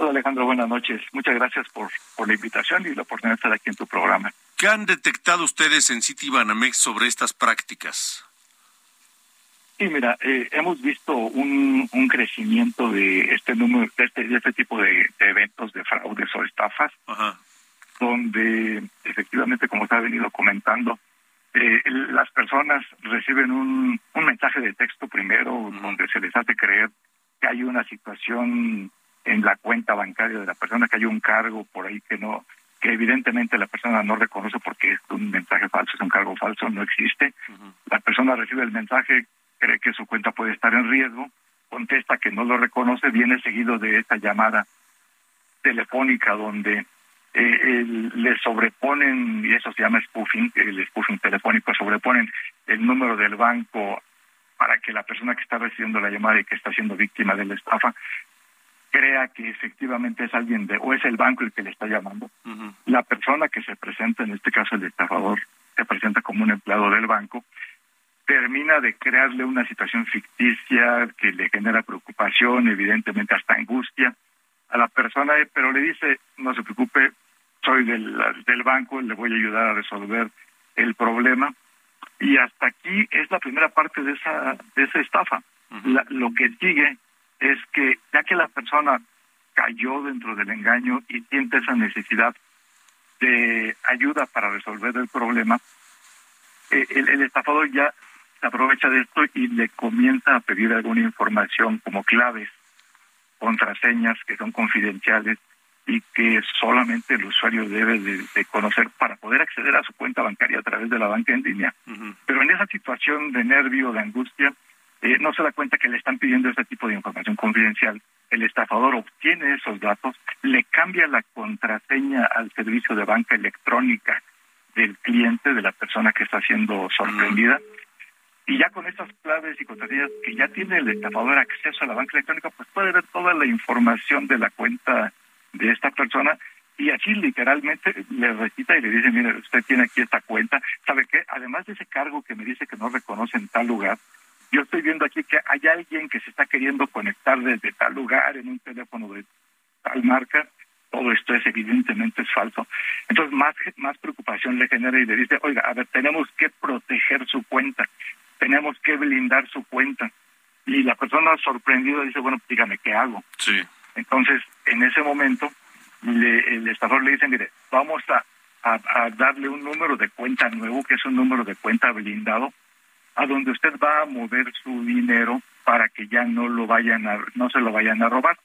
Hola Alejandro, buenas noches. Muchas gracias por, por la invitación y la oportunidad de estar aquí en tu programa. ¿Qué han detectado ustedes en City Banamex sobre estas prácticas? Sí, mira, eh, hemos visto un, un crecimiento de este número, de este, de este tipo de, eventos de fraudes o estafas, donde efectivamente, como se ha venido comentando, eh, las personas reciben un, un mensaje de texto primero donde se les hace creer que hay una situación en la cuenta bancaria de la persona, que hay un cargo por ahí que no que evidentemente la persona no reconoce porque es un mensaje falso, es un cargo falso, no existe. La persona recibe el mensaje, cree que su cuenta puede estar en riesgo, contesta que no lo reconoce, viene seguido de esta llamada telefónica donde eh, le sobreponen, y eso se llama spoofing, el spoofing telefónico, sobreponen el número del banco para que la persona que está recibiendo la llamada y que está siendo víctima de la estafa crea que efectivamente es alguien de, o es el banco el que le está llamando. La persona que se presenta, en este caso el estafador, se presenta como un empleado del banco, termina de crearle una situación ficticia que le genera preocupación, evidentemente hasta angustia a la persona, pero le dice, no se preocupe, soy del, del banco, le voy a ayudar a resolver el problema. Y hasta aquí es la primera parte de esa, de esa estafa. lo que sigue es que ya que la persona cayó dentro del engaño y siente esa necesidad de ayuda para resolver el problema, eh, el, el estafador ya se aprovecha de esto y le comienza a pedir alguna información como claves, contraseñas que son confidenciales y que solamente el usuario debe de, conocer para poder acceder a su cuenta bancaria a través de la banca en línea. Pero en esa situación de nervio, de angustia, eh, no se da cuenta que le están pidiendo ese tipo de información confidencial. El estafador obtiene esos datos, le cambia la contraseña al servicio de banca electrónica del cliente, de la persona que está siendo sorprendida. Y ya con estas claves y contraseñas que ya tiene el estafador acceso a la banca electrónica, pues puede ver toda la información de la cuenta de esta persona y así literalmente le recita y le dice, mire, usted tiene aquí esta cuenta, ¿sabe qué? Además de ese cargo que me dice que no reconoce en tal lugar, yo estoy viendo aquí que hay alguien que se está queriendo conectar desde tal lugar en un teléfono de tal marca, todo esto es evidentemente es falso. Entonces más, más preocupación le genera y le dice, oiga, a ver, tenemos que proteger su cuenta, tenemos que blindar su cuenta. Y la persona sorprendida dice, bueno, dígame, ¿qué hago? Sí. Entonces, en ese momento, el estafador le dice, mire, vamos a, a, darle un número de cuenta nuevo, que es un número de cuenta blindado, a donde usted va a mover su dinero para que ya no lo vayan a, no se lo vayan a robar.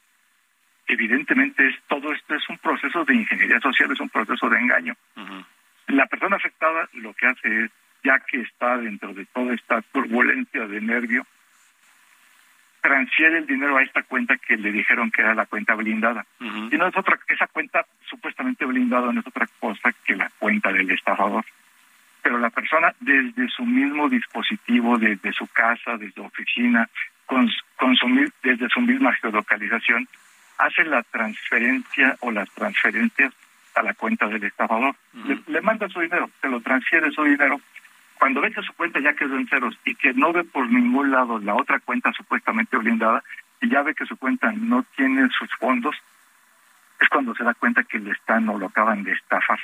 Evidentemente es todo esto es un proceso de ingeniería social, es un proceso de engaño. La persona afectada lo que hace es, ya que está dentro de toda esta turbulencia de nervio, transfiere el dinero a esta cuenta que le dijeron que era la cuenta blindada. Y no es otra, esa cuenta supuestamente blindada no es otra cosa que la cuenta del estafador. Pero la persona desde su mismo dispositivo, desde su casa, desde su oficina, con, desde su misma geolocalización, hace la transferencia o las transferencias a la cuenta del estafador. le, le, manda su dinero, se lo transfiere su dinero cuando ve que su cuenta ya quedó en ceros y que no ve por ningún lado la otra cuenta supuestamente blindada y ya ve que su cuenta no tiene sus fondos, es cuando se da cuenta que le están o lo acaban de estafar.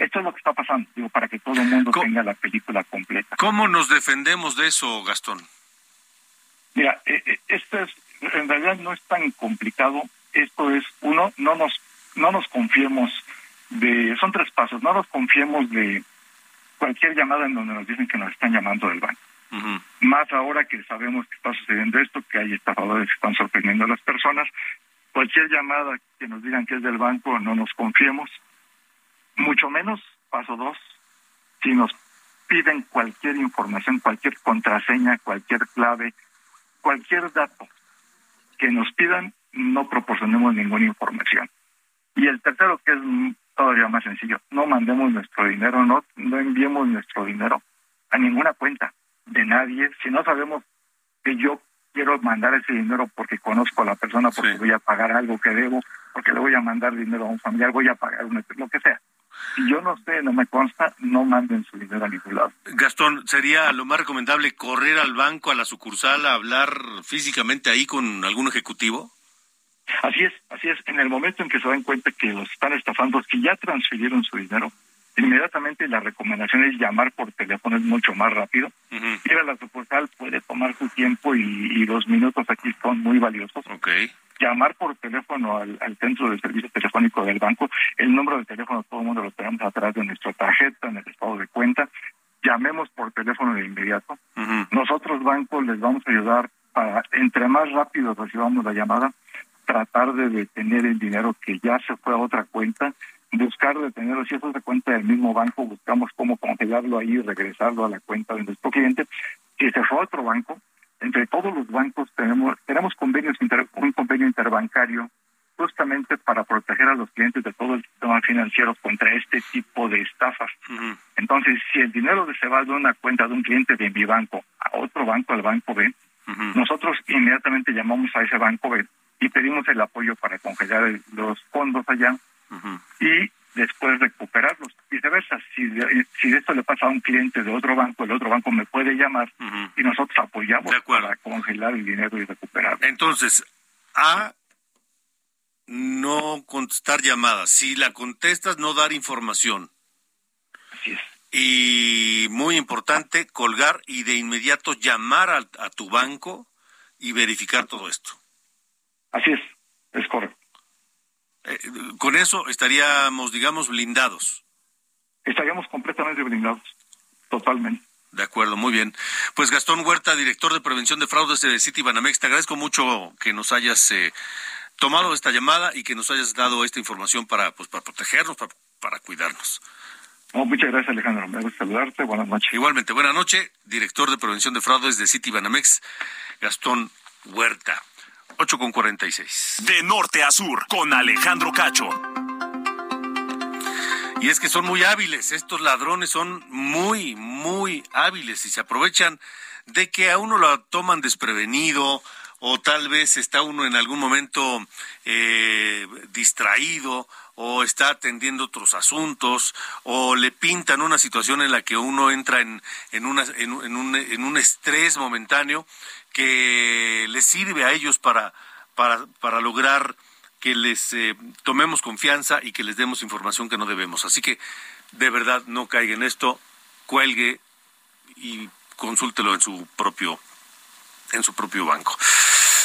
Esto es lo que está pasando, digo, para que todo el mundo tenga la película completa. ¿Cómo nos defendemos de eso, Gastón? Mira, eh, eh, esto es, en realidad no es tan complicado. Esto es, uno, no nos, no nos confiemos de, son tres pasos, no nos confiemos de cualquier llamada en donde nos dicen que nos están llamando del banco. Más ahora que sabemos que está sucediendo esto, que hay estafadores que están sorprendiendo a las personas, cualquier llamada que nos digan que es del banco, no nos confiemos. Mucho menos, paso dos, si nos piden cualquier información, cualquier contraseña, cualquier clave, cualquier dato que nos pidan, no proporcionemos ninguna información. Y el tercero, que es todavía más sencillo, no mandemos nuestro dinero, no, no enviemos nuestro dinero a ninguna cuenta de nadie. Si no sabemos que yo quiero mandar ese dinero porque conozco a la persona, porque voy a pagar algo que debo, porque le voy a mandar dinero a un familiar, voy a pagar lo que sea. Si yo no sé, no me consta, no manden su dinero a ningún lado. Gastón, ¿sería lo más recomendable correr al banco, a la sucursal, a hablar físicamente ahí con algún ejecutivo? Así es, así es. En el momento en que se dan cuenta que los están estafando, que ya transfirieron su dinero, inmediatamente la recomendación es llamar por teléfono, es mucho más rápido. Ir a la sucursal puede tomar su tiempo y, los minutos aquí son muy valiosos. Okay. Llamar por teléfono al, centro de servicio telefónico del banco, el número de teléfono todo el mundo lo tenemos atrás de nuestra tarjeta, en el estado de cuenta. Llamemos por teléfono de inmediato. Nosotros, bancos, les vamos a ayudar para, entre más rápido recibamos la llamada, tratar de detener el dinero que ya se fue a otra cuenta buscar detenerlo, si eso es de cuenta del mismo banco, buscamos cómo congelarlo ahí y regresarlo a la cuenta de nuestro cliente. Si se fue a otro banco, entre todos los bancos tenemos tenemos convenios un convenio interbancario justamente para proteger a los clientes de todo el sistema financiero contra este tipo de estafas. Entonces, si el dinero se va de una cuenta de un cliente de mi banco a otro banco, al banco B, nosotros inmediatamente llamamos a ese banco B y pedimos el apoyo para congelar los fondos allá y después recuperarlos. Viceversa, si, si esto le pasa a un cliente de otro banco, el otro banco me puede llamar y nosotros apoyamos para congelar el dinero y recuperarlo. Entonces, A, no contestar llamadas. Si la contestas, no dar información. Así es. Y muy importante, colgar y de inmediato llamar a tu banco y verificar todo esto. Así es, es correcto. Eh, con eso estaríamos, digamos, blindados. Estaríamos completamente blindados, totalmente. De acuerdo, muy bien. Pues Gastón Huerta, director de prevención de fraudes de City Banamex, te agradezco mucho que nos hayas eh, tomado esta llamada y que nos hayas dado esta información para, pues, para protegernos, para, cuidarnos. muchas gracias, Alejandro. Me gusta saludarte. Buenas noches. Igualmente, buenas noches, director de prevención de fraudes de City Banamex, Gastón Huerta. 8 con 46. De norte a sur, con Alejandro Cacho. Y es que son muy hábiles, estos ladrones son muy, muy hábiles y se aprovechan de que a uno lo toman desprevenido o tal vez está uno en algún momento eh, distraído o está atendiendo otros asuntos o le pintan una situación en la que uno entra en, en, una, en, un, en un estrés momentáneo que les sirve a ellos para, para, para lograr que les eh, tomemos confianza y que les demos información que no debemos. Así que de verdad no caiga en esto, cuelgue y consúltelo en su propio en su propio banco.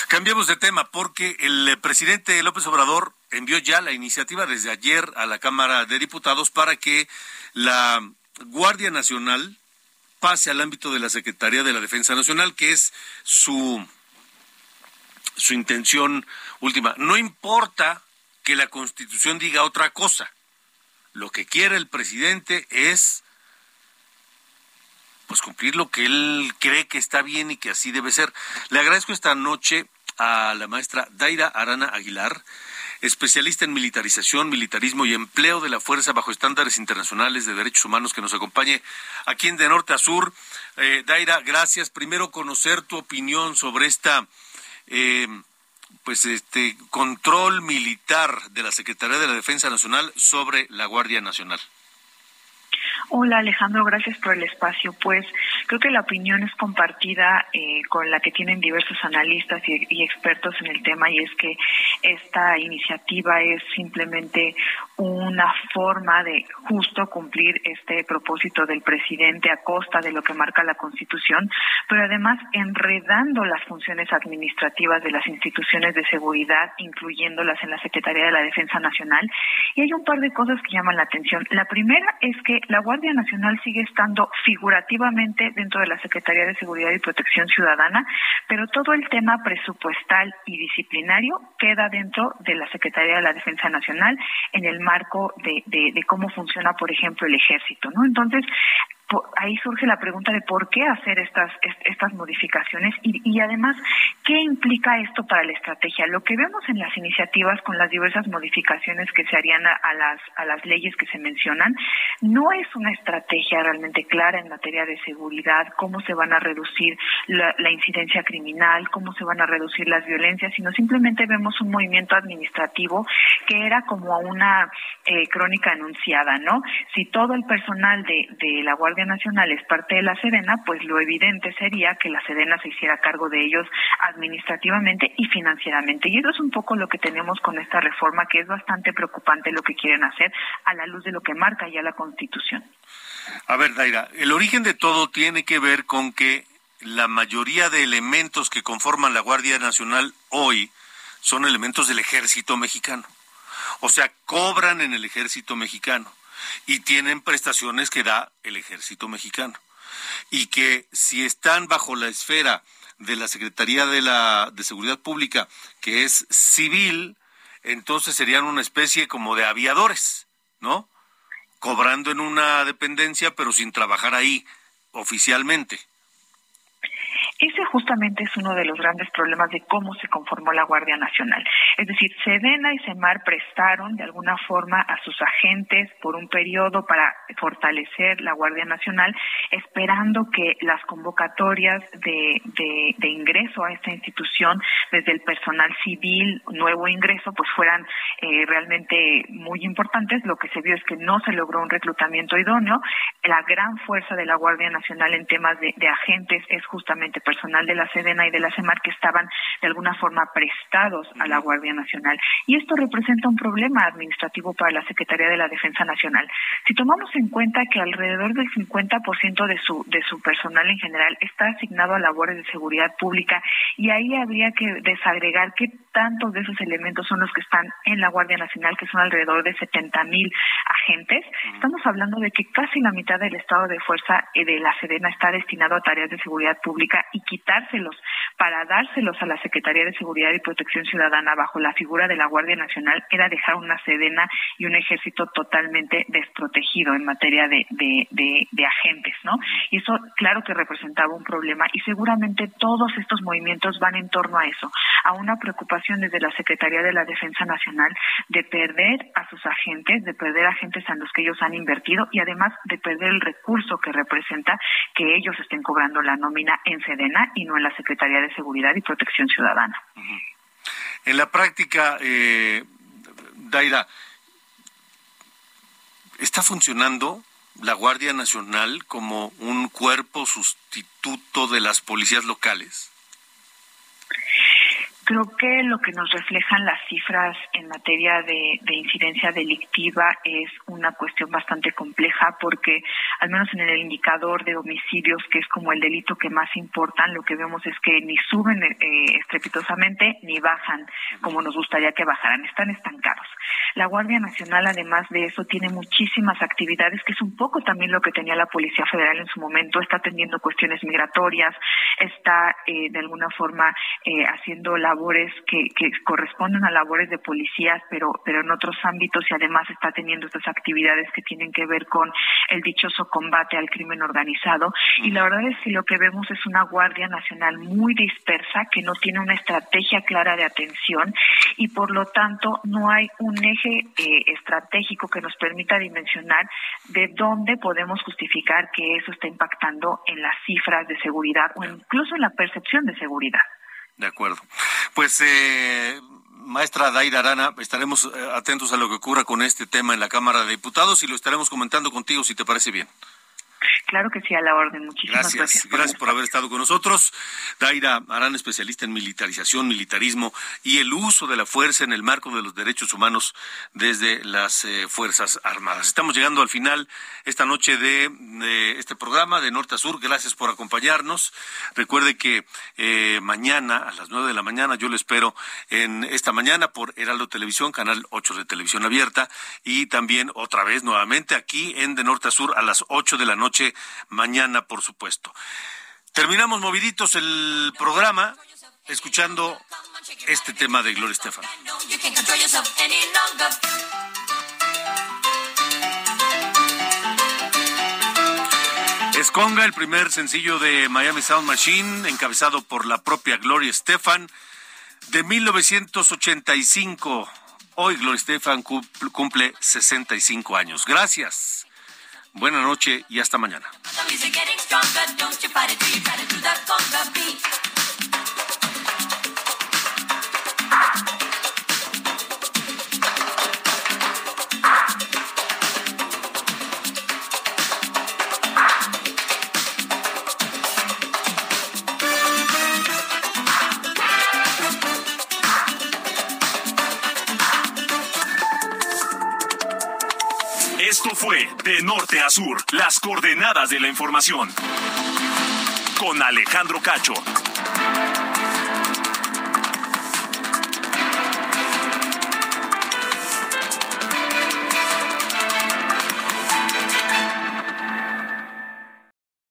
Cambiemos de tema porque el presidente López Obrador envió ya la iniciativa desde ayer a la Cámara de Diputados para que la Guardia Nacional pase al ámbito de la Secretaría de la Defensa Nacional, que es su, su intención última. No importa que la Constitución diga otra cosa. Lo que quiere el presidente es pues cumplir lo que él cree que está bien y que así debe ser. Le agradezco esta noche a la maestra Daira Arana Aguilar, especialista en militarización, militarismo y empleo de la fuerza bajo estándares internacionales de derechos humanos que nos acompañe aquí en De Norte a Sur. Eh, Daira, gracias. Primero conocer tu opinión sobre esta eh, pues este control militar de la Secretaría de la Defensa Nacional sobre la Guardia Nacional. Hola Alejandro, gracias por el espacio. Pues Creo que la opinión es compartida eh, con la que tienen diversos analistas y, expertos en el tema y es que esta iniciativa es simplemente una forma de justo cumplir este propósito del presidente a costa de lo que marca la Constitución, pero además enredando las funciones administrativas de las instituciones de seguridad, incluyéndolas en la Secretaría de la Defensa Nacional. Y hay un par de cosas que llaman la atención. La primera es que la Guardia Nacional sigue estando figurativamente dentro de la Secretaría de Seguridad y Protección Ciudadana, pero todo el tema presupuestal y disciplinario queda dentro de la Secretaría de la Defensa Nacional en el marco de, de cómo funciona, por ejemplo, el ejército, ¿no? Entonces, ahí surge la pregunta de por qué hacer estas estas modificaciones y, y, además qué implica esto para la estrategia. Lo que vemos en las iniciativas con las diversas modificaciones que se harían a, las a las leyes que se mencionan no es una estrategia realmente clara en materia de seguridad, cómo se van a reducir la, incidencia criminal, cómo se van a reducir las violencias, sino simplemente vemos un movimiento administrativo que era como una eh, crónica anunciada, ¿no? Si todo el personal de, de la Guardia Nacional es parte de la Sedena, pues lo evidente sería que la Sedena se hiciera cargo de ellos administrativamente y financieramente. Y eso es un poco lo que tenemos con esta reforma, que es bastante preocupante lo que quieren hacer a la luz de lo que marca ya la Constitución. A ver, Daira, el origen de todo tiene que ver con que la mayoría de elementos que conforman la Guardia Nacional hoy son elementos del ejército mexicano. O sea, cobran en el ejército mexicano y tienen prestaciones que da el ejército mexicano. Y que si están bajo la esfera de la Secretaría de, la, de Seguridad Pública, que es civil, entonces serían una especie como de aviadores, ¿no? Cobrando en una dependencia, pero sin trabajar ahí oficialmente. Ese justamente es uno de los grandes problemas de cómo se conformó la Guardia Nacional. Es decir, Sedena y Semar prestaron de alguna forma a sus agentes por un periodo para fortalecer la Guardia Nacional, esperando que las convocatorias de, de, ingreso a esta institución desde el personal civil, nuevo ingreso, pues fueran eh, realmente muy importantes. Lo que se vio es que no se logró un reclutamiento idóneo. La gran fuerza de la Guardia Nacional en temas de, de agentes es justamente personal de la Sedena y de la CEMAR que estaban de alguna forma prestados a la Guardia Nacional. Y esto representa un problema administrativo para la Secretaría de la Defensa Nacional. Si tomamos en cuenta que alrededor del 50% de su, de su personal en general está asignado a labores de seguridad pública y ahí habría que desagregar qué tantos de esos elementos son los que están en la Guardia Nacional, que son alrededor de 70 mil agentes, estamos hablando de que casi la mitad del estado de fuerza eh, de la Sedena está destinado a tareas de seguridad pública y quitárselos para dárselos a la Secretaría de Seguridad y Protección Ciudadana bajo la figura de la Guardia Nacional era dejar una sedena y un ejército totalmente desprotegido en materia de, de, agentes, ¿no? Y eso, claro que representaba un problema y seguramente todos estos movimientos van en torno a eso, a una preocupación desde la Secretaría de la Defensa Nacional de perder a sus agentes, de perder agentes a los que ellos han invertido y además de perder el recurso que representa que ellos estén cobrando la nómina en Sedena y no en la Secretaría de Seguridad y Protección Ciudadana. En la práctica, eh, Daira, ¿está funcionando la Guardia Nacional como un cuerpo sustituto de las policías locales? Creo que lo que nos reflejan las cifras en materia de, incidencia delictiva es una cuestión bastante compleja porque al menos en el indicador de homicidios, que es como el delito que más importan, lo que vemos es que ni suben eh, estrepitosamente ni bajan como nos gustaría que bajaran, están estancados. La Guardia Nacional, además de eso, tiene muchísimas actividades, que es un poco también lo que tenía la Policía Federal en su momento, está atendiendo cuestiones migratorias, está eh, de alguna forma eh, haciendo la labores que, corresponden a labores de policías, pero, pero en otros ámbitos y además está teniendo estas actividades que tienen que ver con el dichoso combate al crimen organizado. Y la verdad es que lo que vemos es una Guardia Nacional muy dispersa que no tiene una estrategia clara de atención y por lo tanto no hay un eje eh, estratégico que nos permita dimensionar de dónde podemos justificar que eso está impactando en las cifras de seguridad o incluso en la percepción de seguridad. De acuerdo. Pues, eh, maestra Daira Arana, estaremos eh, atentos a lo que ocurra con este tema en la Cámara de Diputados y lo estaremos comentando contigo si te parece bien. Claro que sí, a la orden. Muchísimas gracias. Gracias, por, haber estado con nosotros. Daira Arán, especialista en militarización, militarismo y el uso de la fuerza en el marco de los derechos humanos desde las eh, Fuerzas Armadas. Estamos llegando al final esta noche de, este programa de Norte a Sur. Gracias por acompañarnos. Recuerde que eh, mañana a las nueve de la mañana yo le espero en esta mañana por Heraldo Televisión, canal 8 de televisión abierta y también otra vez nuevamente aquí en De Norte a Sur a las 8 de la noche mañana, por supuesto. Terminamos moviditos el programa escuchando este tema de Gloria Estefan. Esconga, el primer sencillo de Miami Sound Machine, encabezado por la propia Gloria Estefan, de 1985. Hoy Gloria Estefan cumple 65 años. Gracias. Buenas noches y hasta mañana. Esto fue De Norte a Sur, las coordenadas de la información. Con Alejandro Cacho.